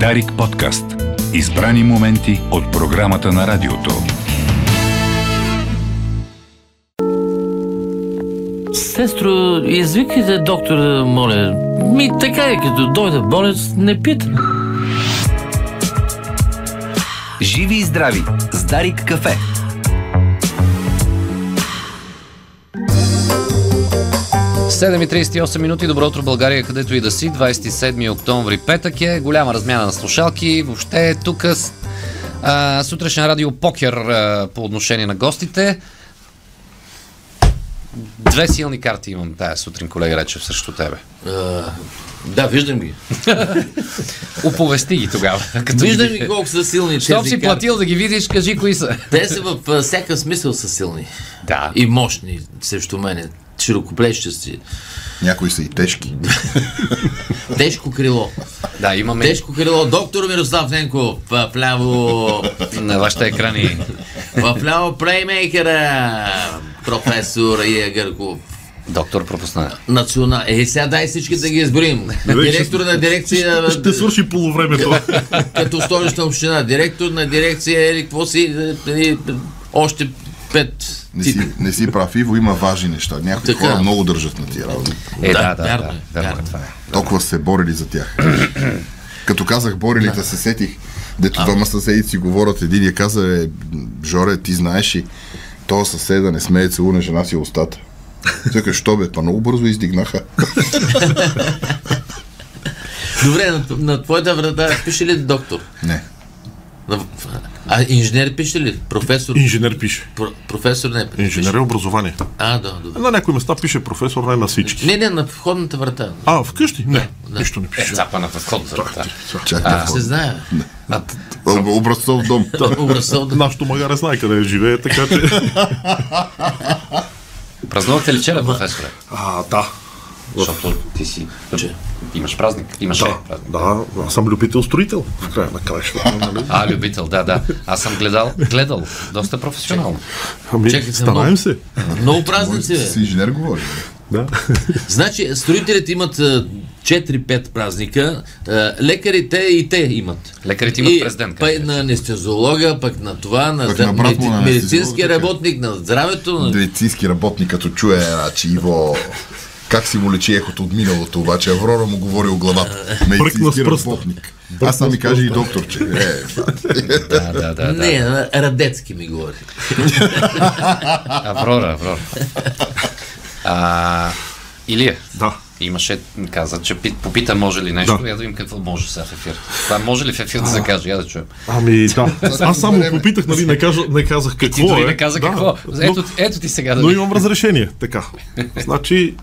Дарик подкаст. Избрани моменти от програмата на радиото. Сестро, извикайте доктора, моля. Ми така е, като дойде болец, не пита. Живи и здрави с Дарик кафе. Седем и 38 минути, добро утро България, където и да си, 27 октомври, петък е, голяма размяна на слушалки, въобще е тук а, сутрешен радио покер а, по отношение на гостите. Две силни карти имам тая сутрин, колега Речев, срещу тебе. А, да, виждам ги. Оповести ги тогава. Като Виждам ги- колко са силни Щом си платил да ги видиш, кажи кои са. Те са в а, всякакъв смисъл са силни. Да. И мощни срещу мене. Широкоплещи. Някои са и тежки. Тежко крило. Да, имаме Тежко крило. Доктор Мирослав Ненков. В ляво... на вашите екрани. В ляво плеймейкера. Професор Ия Гърков. Доктор пропусна. Национал... Е, сега дай всички да ги изборим. Директор на дирекция... Ще свърши полувремето. като столична община. Директор на дирекция, или какво си... е, Още пет... Не си, не си прав, Иво, има важни неща. Някои Така. хора много държат на тия работи. Е, Да, да, да, вярно да, е, вярно е, вярно. това е. Толкова се борили за тях. Като казах борилите, се сетих, дето двама съседици говорят, един я каза, е, Жоре, ти знаеш и то съседа не смее целуне жена си устата. Тъка, що бе, па много бързо издигнаха. Добре, на, на твоята врата пише ли доктор? Не. На- А инженер пише ли? Професор? Инженер пише. Про, професор не пише. Инженер е образование. А, да, да. да. На някои места пише професор, не на всички. Не, не, на входната врата. А, вкъщи? Не, Да. нищо не Е, пише. цапана в входната врата. Чакай. Се знае. Об- Образцов дом. Образцов да... Нашото магаре знае къде живее, така че... Празнувахте ли вчера, професоре? А, да. Защото ти си... Че? Имаш празник. Имаш Да, празник? да, аз съм любител-строител, в края на краищата. Нали? А, любител, да, да. Аз съм гледал, гледал доста професионално. Ами, Чакайте, стараем много- се. Много празници, С бе. инженер говори. Да. Значи, строителите имат а, 4-5 празника, лекарите и те имат. Лекарите имат И президент, Пък как на анестезиолога, пък на това, на, Пък на му на медицински работник, на здравето. На... Медицински работник, като чуе, значи, Иво, как си му лечи ехото от миналото, обаче Аврора му говори о главата. Медицински работник. Аз сам ми каже и докторче. Е, брат. Да, да, да. Не, Радецки ми говори. Аврора, Аврора. А, Илия, Да. имаше, каза, че пи- попита може ли нещо, Да. я да видим какво може сега в ефир. Това може ли в ефир да се каже, я да чуем. Ами, да. Аз само попитах, нали, не, кажа, не казах какво Ти дори е. не каза Да, какво. но- Ето, ето ти сега да Но имам разрешение. Така. Значи,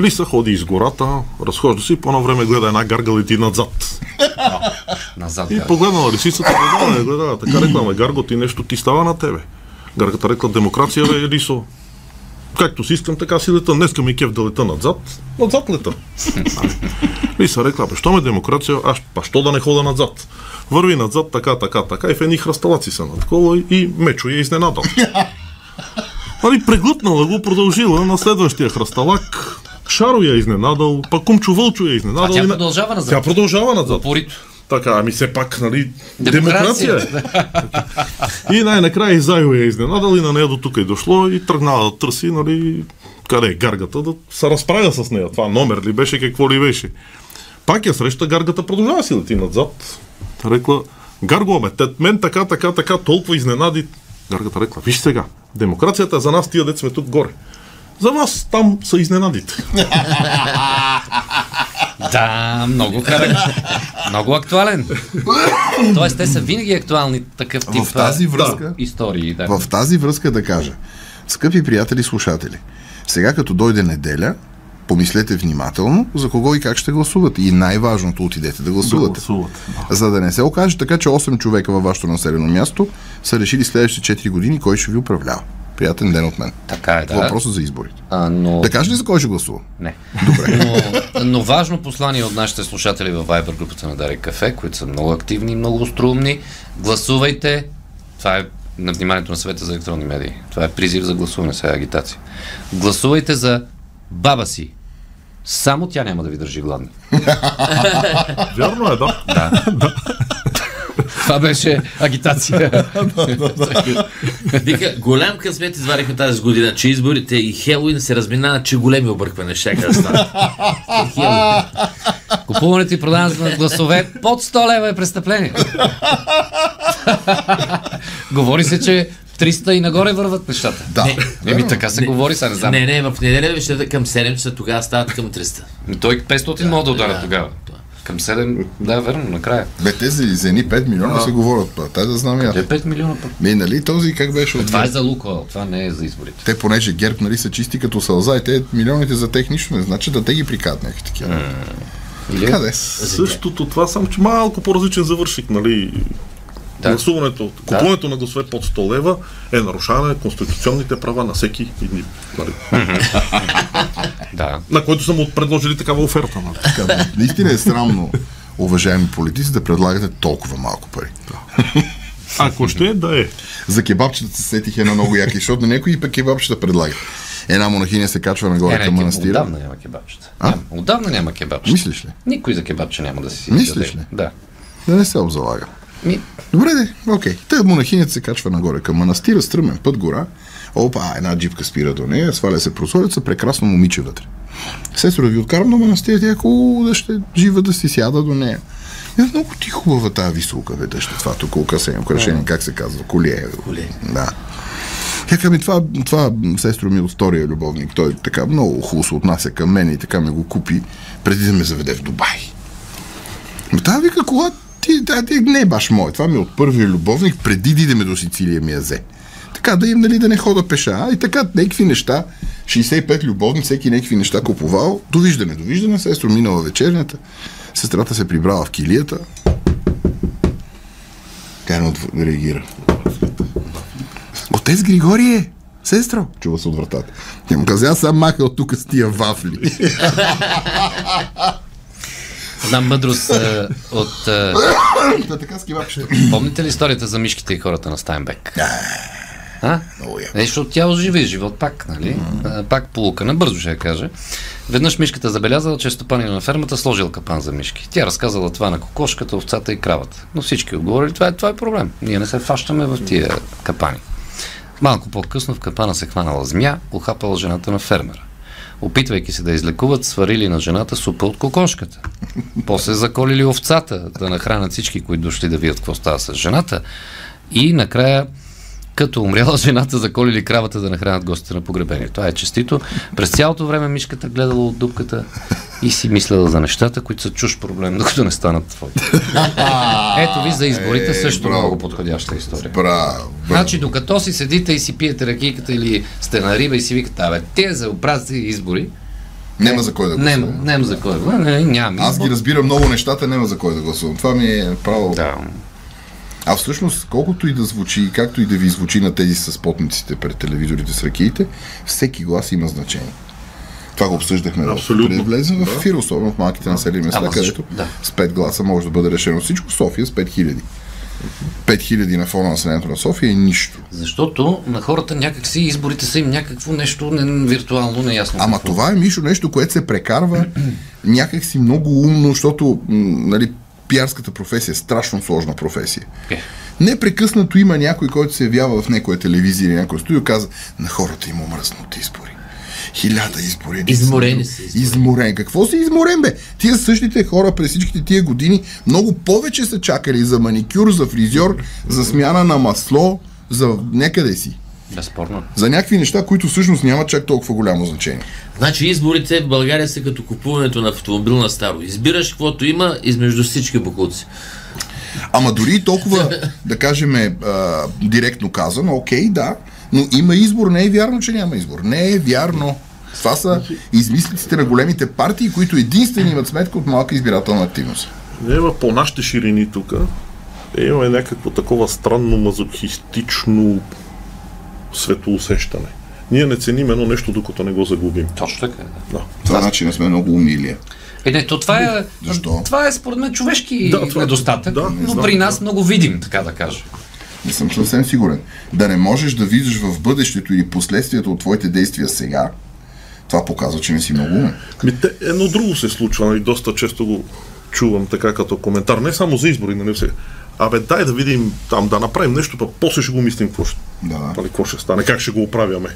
Лиса ходи из гората, разхожда си, по едно време гледа една гарга лети назад. назад. И да. погледнала лисицата, гледала, гледала, така рекла, ме гарго, ти нещо ти става на тебе. Гаргата рекла, демокрация, бе, Лисо. Както си искам, така си лета. Днеска ми е кеф да лета назад. Назад лета. Лиса рекла, бе, що ме демокрация, аз па що да не хода назад. Върви назад, така, така, така, и в едни хръсталаци са над кола и Мечо я изненадал. Нали, преглътнала го, продължила на следващия хръсталак. Шаро я изненадал, пък Кумчо Вълчо я изненадал. А тя продължава назад. Тя продължава назад. Упорито. Така, ами все пак, нали, Демокрация. демокрация. е. и най-накрая и Зайо я изненадал и на нея до тук е дошло и тръгнала да търси, нали, къде е гаргата, да се разправя с нея. Това номер ли беше, какво ли беше. Пак я среща, гаргата продължава си да ти назад. Рекла, Гарго, бе, те, мен така, така, така, толкова изненади. Гаргата рекла, виж сега, демокрацията е за нас, тия дет сме тук горе. За вас там са изненадите. Да, много характер. много актуален. Тоест, те са винаги актуални такъв тип В тази връзка, истории. Да. в тази връзка да кажа, скъпи приятели слушатели, сега като дойде неделя, помислете внимателно за кого и как ще гласувате. И най-важното, отидете да гласувате. гласувате, За да не се окаже така, че 8 човека във вашето населено място са решили следващите 4 години кой ще ви управлява. Приятен ден от мен. Така е, да. Въпросът за изборите. А, но... Да кажеш ли за кой ще гласува? Не. Добре. Но, но важно послание от нашите слушатели във Viber групата на Дари Кафе, които са много активни и много остроумни. Гласувайте. Това е на вниманието на съвета за електронни медии. Това е призив за гласуване, сега е агитация. Гласувайте за баба си. само тя няма да ви държи гладни. Вярно е, да. Това беше агитация. Вика, голям късмет изварихме тази година, че изборите и Хелуин се разминават, че големи объркване ще да станат. Хелуин. Купуването и продаването на гласове под 100 лева е престъпление. Говори се, че 300 и нагоре върват нещата. Да. Не, Еми така се говори, сега не знам. Не, не, в неделя ще да към 7 часа, тогава стават към 300. Ами Той 500 мога да ударя да. тогава. Към 7, да, верно, накрая. Бе, те за, едни 5 милиона се говорят. па. Тай да знам я. Те 5 милиона пък. Ми, нали, този как беше от Това е за Лукойл, това не е за изборите. Те, понеже ГЕРБ, нали, са чисти като сълза и те милионите за тех нищо не значи да те ги прикат някакви такива. Или? Къде? Същото това, само че малко по-различен завърших, нали? Да. Гласуването, купуването на гласове под 100 лева е нарушаване на конституционните права на всеки един. Нали? Да. На който са му предложили такава оферта. Нали? Така, Наистина е срамно, уважаеми политици, да предлагате толкова малко пари. Ако ще е, да е. За кебабчета се сетих едно много яки, защото на някои пък кебабчета предлага. Една монахиня се качва нагоре Е, не, към манастира. отдавна няма кебабчета. А? Няма. Отдавна няма кебабчета. Мислиш ли? Никой за кебабче няма да си Мислиш даде. ли? Да. Да не се обзалага. Ми, Добре, де, окей. Та монахинята се качва нагоре към манастира, стръмен път гора. Опа, една джипка спира до нея, сваля се прозореца, прекрасно момиче вътре. Сестро да ви откарам на манастира, тя ако да ще жива да си сяда до нея. Е много ти хубава тази висулка, веднъж това тук украсение, украшение, как се казва, колие. Колие. Да. Тя ми, това, това сестро ми от втория любовник, той така много хубаво се отнася към мен и така ме го купи, преди да ме заведе в Дубай. Но тази вика кола, ти, тя, ти не е баш мой. Това ми е от първия любовник, преди да идеме до Сицилия ми я взе. Така да им, нали, да не хода пеша. А, и така, някакви неща, 65 любовни, всеки някакви неща купувал. Довиждане, довиждане, сестро минала вечернята. Сестрата се прибрала в килията. Тя не реагира. Отец Григорие! Сестро! Чува се от вратата. Тя му каза, аз съм махал тук с тия вафли. една мъдрост а, от... А, Та така с помните ли историята за мишките и хората на Стайнбек? А? Много яко. Е, защото тя оживи живот пак, нали? А, Пак полукана, бързо ще я кажа. Веднъж мишката забелязала, че стопанин на фермата сложил капан за мишки. Тя разказала това на кокошката, овцата и кравата. Но всички отговорили, това е, това е проблем. Ние не се фащаме в тия капани. Малко по-късно в капана се хванала змия, ухапала жената на фермера. Опитвайки се да излекуват, сварили на жената супа от кокошката. После заколили овцата да нахранят всички, които дошли да видят какво става с жената. И накрая като умряла жената, заколили кравата да нахранят гостите на погребението. Това е честито. През цялото време мишката гледала от дупката и си мисlela за нещата, които са чуж проблем, докато не станат твои. Ето ви за изборите Е, също много подходяща история. Браво. Значи, докато си седите и си пиете ракийката или сте на риба и си викате, абе, те за празни избори, Няма за кой да гласувам. няма за кой. Не, няма. Аз ги разбирам много нещата, няма за кой да гласувам. Това ми е право. Да. А всъщност, колкото и да звучи, както и да ви звучи на тези с потниците пред телевизорите с ракиите, всеки глас има значение. Това го обсъждахме Абсолютно. преди да влезем в ефир, особено в малките населени места, Ама където Да. с 5 гласа може да бъде решено всичко. София с 5000. 5000 на фона на населението на София е нищо. Защото на хората някакси изборите са им някакво нещо не, виртуално, неясно. Ама какво. това е Мишо нещо, което се прекарва някакси много умно, защото нали, пиарската професия е страшно сложна професия. Е. Непрекъснато има някой, който се явява в някоя телевизия или някой студио, каза, на хората им омръзна от избори. Хиляда избори. Изморени са избори. Изморен. Какво си изморен, бе? Тия същите хора през всичките тия години много повече са чакали за маникюр, за фризьор, за смяна на масло, за някъде си. Безспорно. За някакви неща, които всъщност нямат чак толкова голямо значение. Значи изборите в България са като купуването на автомобил на старо. Избираш каквото има измежду всички бокуци. Ама дори и толкова, да кажем, а, директно казано, окей, да, но има избор. Не е вярно, че няма избор. Не е вярно. Това са измислиците на големите партии, които единствени имат сметка от малка избирателна активност. Има по нашите ширини тук. Имаме някакво такова странно мазохистично светоусещане. Ние не ценим едно нещо, докато не го загубим. Точно така. Да. Да. Това значи не сме много умили. Е, не, то това е, Защо? това е според мен човешки Да, това- недостатък, да, но знам, при да. нас много видим, така да кажа. Не съм съвсем сигурен. Да не можеш да видиш в бъдещето или последствията от твоите действия сега, Това показва, че не си много умен. Ми, те, едно друго се случва, нали, доста често го чувам така като коментар, не само за избори, нали все. Абе, дай да видим там, да направим нещо, пък после ще го мислим какво ще, Да. нали, какво ще стане, как ще го оправяме.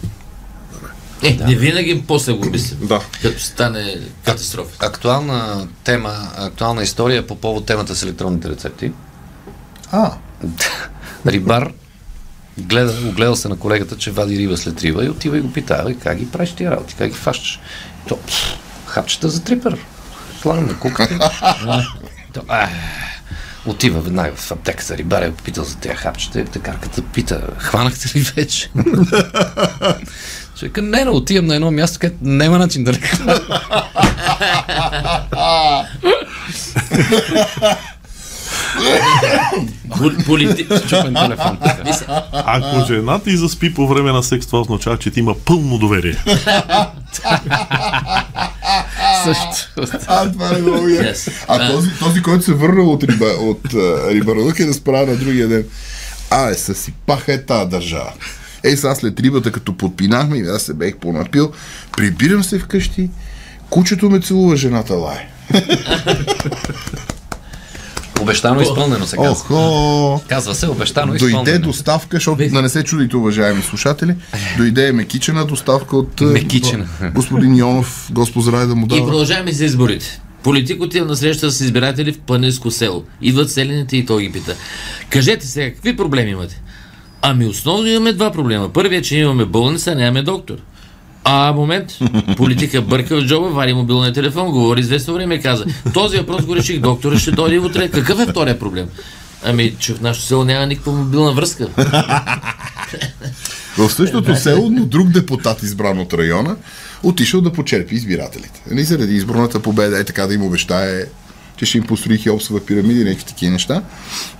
Е, не винаги после го мислим. Да. Като стане катастрофа. Актуална тема, актуална история по повод темата с електронните рецепти. А, Рибар гледа, огледал се на колегата, че вади риба след риба и отива и го пита, «Абе, как ги правиш тия работи, как ги фащаш? То, «Пф, хапчета за трипер. Слагам на куката. То, «А, Отива веднага в аптеката, рибаря е попитал за тези хапчета и аптекарката пита, хванахте ли вече? Човека, не, не, отивам на едно място, където няма начин да Полити... Чупен телефон. Ако жена ти заспи по време на секс, това означава, че ти има пълно доверие. Също. а това е много яко. Yes. А този, този, който се върнал от, риба, от рибарлък е да справя на другия ден. А, е, съсипаха е тази държава. Ей, сега след рибата, като подпинахме, и аз се бех понапил, прибирам се вкъщи, кучето ме целува, жената лае. Обещано и изпълнено се казва. Охо! Казва се обещано и изпълнено. Дойде доставка, защото да не се чудите, уважаеми слушатели, дойде мекичена доставка от е, Мекичена. господин Йонов, Господ здраве да му И дава. продължаваме за изборите. Политик отива на среща с избиратели в планинско село. Идват селените и той ги пита. Кажете сега, какви проблеми имате? Ами основно имаме два проблема. Първият, че имаме болница, нямаме доктор. А, момент. Политика бърка в джоба, вари мобилния телефон, говори известно време и каза, този въпрос го реших, доктора ще дойде утре. Какъв е втория проблем? Ами, че в нашото село няма никаква мобилна връзка. В същото село, но друг депутат, избран от района, отишъл да почерпи избирателите. Нали, заради изборната победа е така да им обещае, че ще им построи Хеопсова пирамида и някакви такива неща.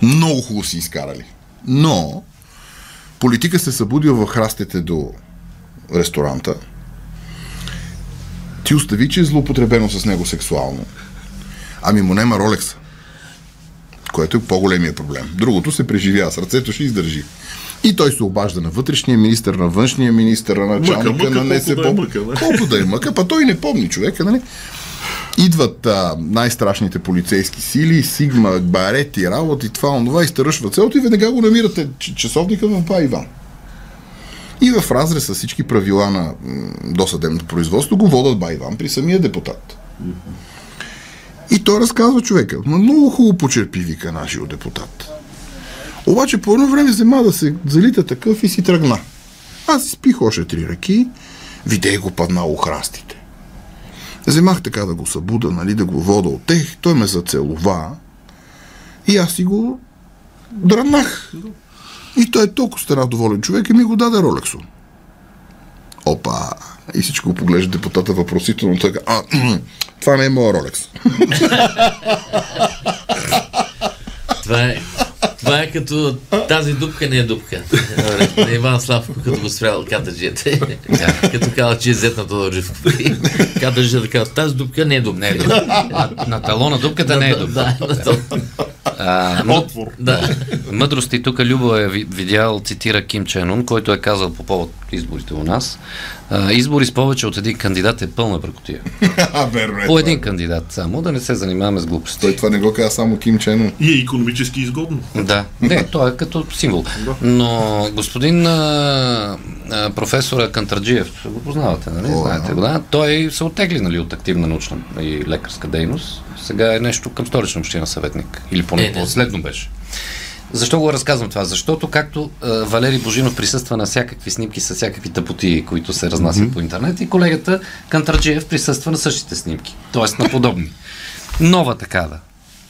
Много хубаво си изкарали. Но политика се събудил в храстите до ресторанта. Ти остави, че е злоупотребено с него сексуално. Ами му нема Ролекса. Което е по-големия проблем. Другото се преживява, сърцето ще издържи. И той се обажда на вътрешния министр, на външния министр, на началника мъка, на колко НСП. да е мъка, не? Колко да е мъка, па той не помни човека, нали? Идват а, най-страшните полицейски сили, Сигма, Барети, работи, това, онова, изтършват селото и веднага го намирате часовника в Ба Иван. И в разрез с всички правила на досъдебното производство го водят Ба Иван при самия депутат. И той разказва човека. Много хубаво почерпи, вика нашия депутат. Обаче по едно време взема да се залита такъв и си тръгна. Аз изпих още три ръки, видей го паднало храстите. Вземах така да го събуда, нали, да го вода от тех, той ме зацелува и аз си го дрънах. И той е толкова стана доволен човек и ми го даде Ролексо. Опа! И всичко го поглежда депутата въпросително. Така, а, това не е моя Ролекс. Това е, това е като тази дупка не е дупка. На Иван Славко, като го спрял катаджията. като казал, че е зет на Тодор Живков. Катаджията казва, тази дупка не е дупка. Не е дупка. На, на талона дупката не е дупка. А, Отвор. да. мъдрости тук Любо е ви- видял, цитира Ким Чен Ун, който е казал по повод изборите у нас. А, избори с повече от един кандидат е пълна бракотия. Е. По един кандидат само, да не се занимаваме с глупости. Той това не го каза само Ким Чен Ун. И е економически изгодно. Да, не, той е като символ. Но господин а, а, професора Кантарджиев, го познавате, нали? Знаете го, да? Той се оттегли нали, от активна научна и лекарска дейност. Сега е нещо към столична община съветник. Или поне Не, не. последно беше. Защо го разказвам това? Защото както а, Валери Божинов присъства на всякакви снимки с всякакви тъпоти, които се разнасят по интернет, и колегата Кантарджиев присъства на същите снимки, т.е. на подобни. Нова такава.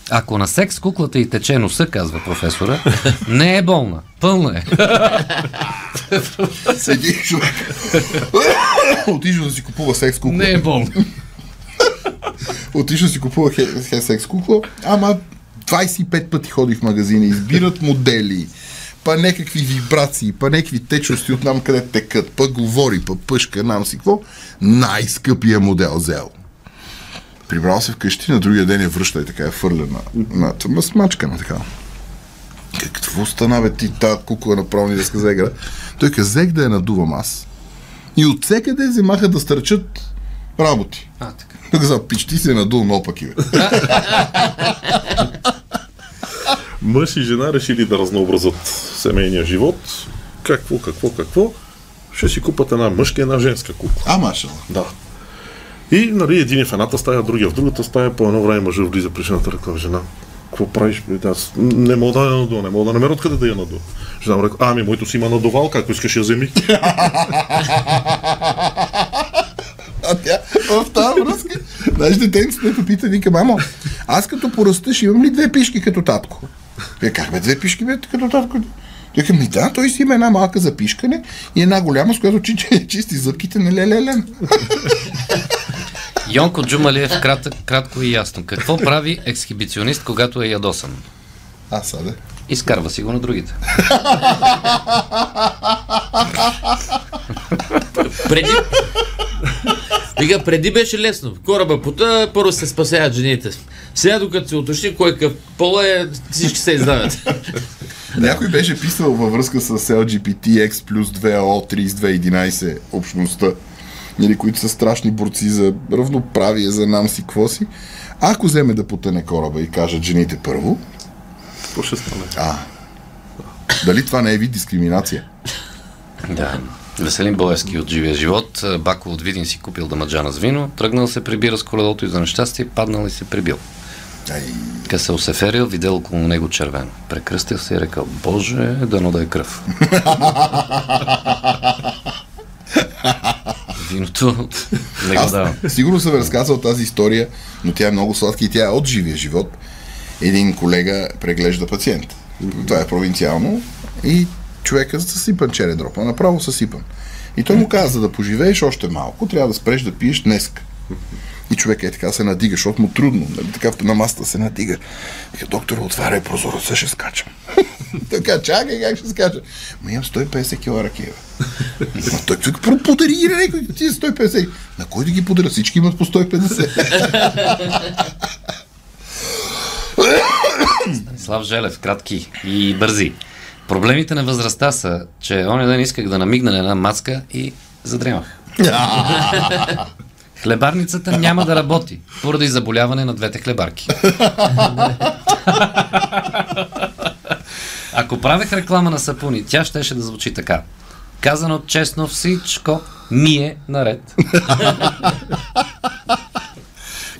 Ако на секс куклата и тече носа, казва професора, не е болна. Пълна е. Седи човек. Отишъл да си купува секс кукла. Не е болна. Отишъл си купува хе, хе, секс кукла, ама 25 пъти ходи в магазина, избират модели, па някакви вибрации, па някакви течности от нам къде текат, па говори, па пъшка, нам си какво. Най-скъпия модел взел. Прибрал се вкъщи, на другия ден я връща и така е фърлена на на така. Какво стана, бе, ти тази кукла направо ни да игра? Той каза, взех да я надувам аз. И от всекъде вземаха да стърчат работи. А, така. Тук за пич, ти се надул наопаки, бе. Мъж и жена решили да разнообразят семейния живот. Какво, какво, какво? Ще си купат една мъжка и една женска кукла. А, машала. Да. И нали, един е в едната стая, другия в другата стая, по едно време мъжът влиза при жената, ръква жена. Какво правиш? Аз не мога да я надува, не мога да намеря откъде да я надува. Жена му рекла, ами моето си има надувалка, ако искаш я вземи. А тя знаеш, детенцето ме попита, вика, мамо, аз като порастеш имам ли две пишки като татко? Вие как бе, две пишки бе като татко? Вика, ми да, той си има една малка за пишкане и една голяма, с която чи, чи, чисти зъбките на лелелен. Йонко Джумалиев, кратък, кратко и ясно. Какво прави ексхибиционист, когато е ядосан? А, саде. Изкарва си го на другите. Преди... Вика, преди беше лесно. Кораба пота, първо се спасяват жените. Сега, докато се уточни кой какъв пол е, всички се издават. Някой беше писал във връзка с LGBTX плюс 2O 3211 общността, нали, които са страшни борци за равноправие, за нам си, какво си. Ако вземе да потъне кораба и кажат жените първо, Какво ще стане? а, дали това не е вид дискриминация? Да. Веселин Боевски от Живия живот. Бако от Видин си купил дамаджана с вино, тръгнал се прибира с колелото и за нещастие, паднал и се прибил. Ай, Ка се осеферил, видел около него червено. Прекръстил се и рекал, Боже, дано да е кръв. Виното не го Аз давам. сигурно съм разказал тази история, но тя е много сладка и тя е от живия живот. Един колега преглежда пациент. Това е провинциално и човека съсипан черен а направо съсипан. И той му каза, за да поживееш още малко, трябва да спреш да пиеш днес. И човек е така се надига, защото му трудно, нали, така на масата се надига. Вика, доктор, отваряй прозореца, ще скачам. така, чакай, как ще скача? Ма имам 150 кила ракия. Ма той тук подари ги на някой, ти 150. На кой да ги подаря? Всички имат по 150. Слав Желев, кратки и бързи. Проблемите на възрастта са, че оня ден исках да намигна на една маска и задремах. Хлебарницата няма да работи, поради заболяване на двете хлебарки. Ако правех реклама на сапуни, тя щеше да звучи така. Казано честно всичко ми е наред.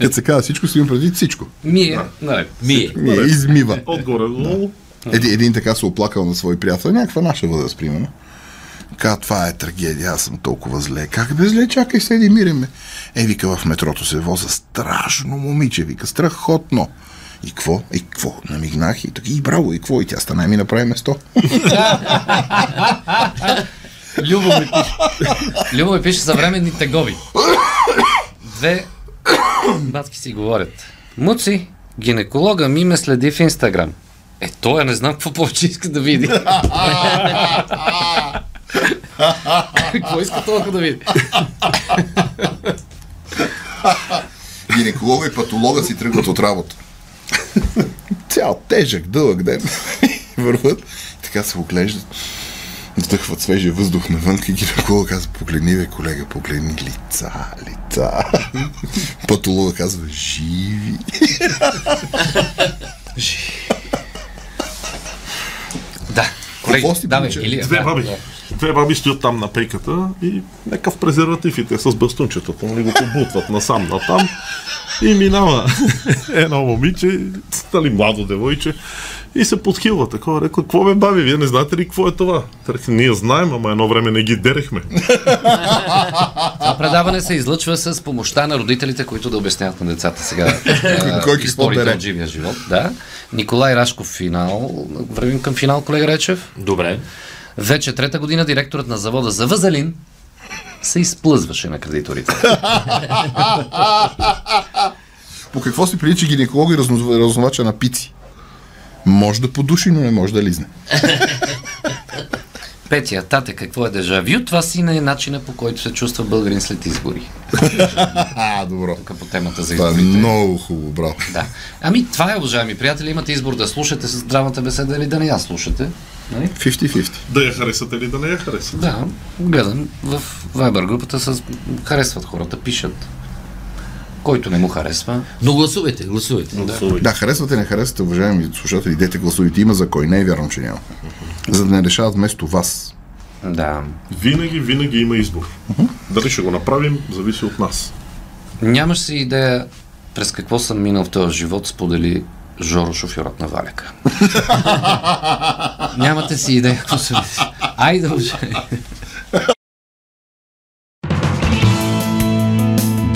Като се казва всичко, си имам предвид всичко. Ми е наред. Мие. Ми е измива. Отгоре, долу. Един, един така се оплакал на свой приятел, някаква наша възраст, примерно. Каза, това е трагедия, аз съм толкова зле. Как бе зле, чакай, седи, миреме. Е, вика, в метрото се воза страшно момиче, вика, страхотно. И какво? И какво? Намигнах и така, и браво, и какво? И тя стана и ми направи место. Любо ми пише. Любо ми пише съвременни тегови. Две батки си говорят. Муци, гинеколога ми ме следи в Инстаграм. Е, той не знам какво повече иска да види. какво иска толкова да види? Гинеколога и патолога си тръгват от работа. Цял тежък, дълъг ден. Върват, така се оглеждат. Вдъхват свежия въздух навън и гинеколога казва, погледни бе, колега, погледни лица, лица. Патолога казва, живи. Да, колеги, давай? Илия. Две да, баби. да. Две баби стоят там на пейката и някакъв презерватив и те с бастунчетата, нали го побутват насам натам. И минава едно момиче, нали, младо девойче, и се подхилва такова. Рекла, какво бе баби, вие не знаете ли какво е това? Рекли, ние знаем, ама едно време не ги дерехме. Това предаване се излъчва с помощта на родителите, които да обясняват на децата сега Кой историите бере. от живия живот. Да. Николай Рашков финал. Вървим към финал, колега Речев. Добре. Вече трета година директорът на завода за Възелин се изплъзваше на кредиторите. По какво си прилича гинеколога и разно- разновача на пици? Може да подуши, но не може да лизне. Петя, тате, какво е дежавю? Това си не е начина по който се чувства българин след избори. А, добро. Тук по темата за Това е изборите. много хубаво, браво. Да. Ами това е, уважаеми приятели, имате избор да слушате с здравната беседа или да не я слушате. Нали? 50-50. Да я харесате или да не я харесате. Да, гледам в Viber групата с... харесват хората, пишат. Който не му харесва. Но гласувайте, гласувайте. Да, харесвате, не харесвате, уважаеми слушатели, дете гласувайте. Има за кой. Не е вярно, че няма. За да не решават вместо вас. Да. Винаги, винаги има избор. Дали ще го направим, зависи от нас. Нямаш си идея през какво съм минал в този живот, сподели Жоро, шофьорът на Валека. Нямате си идея какво съм. Айде, уважаеми.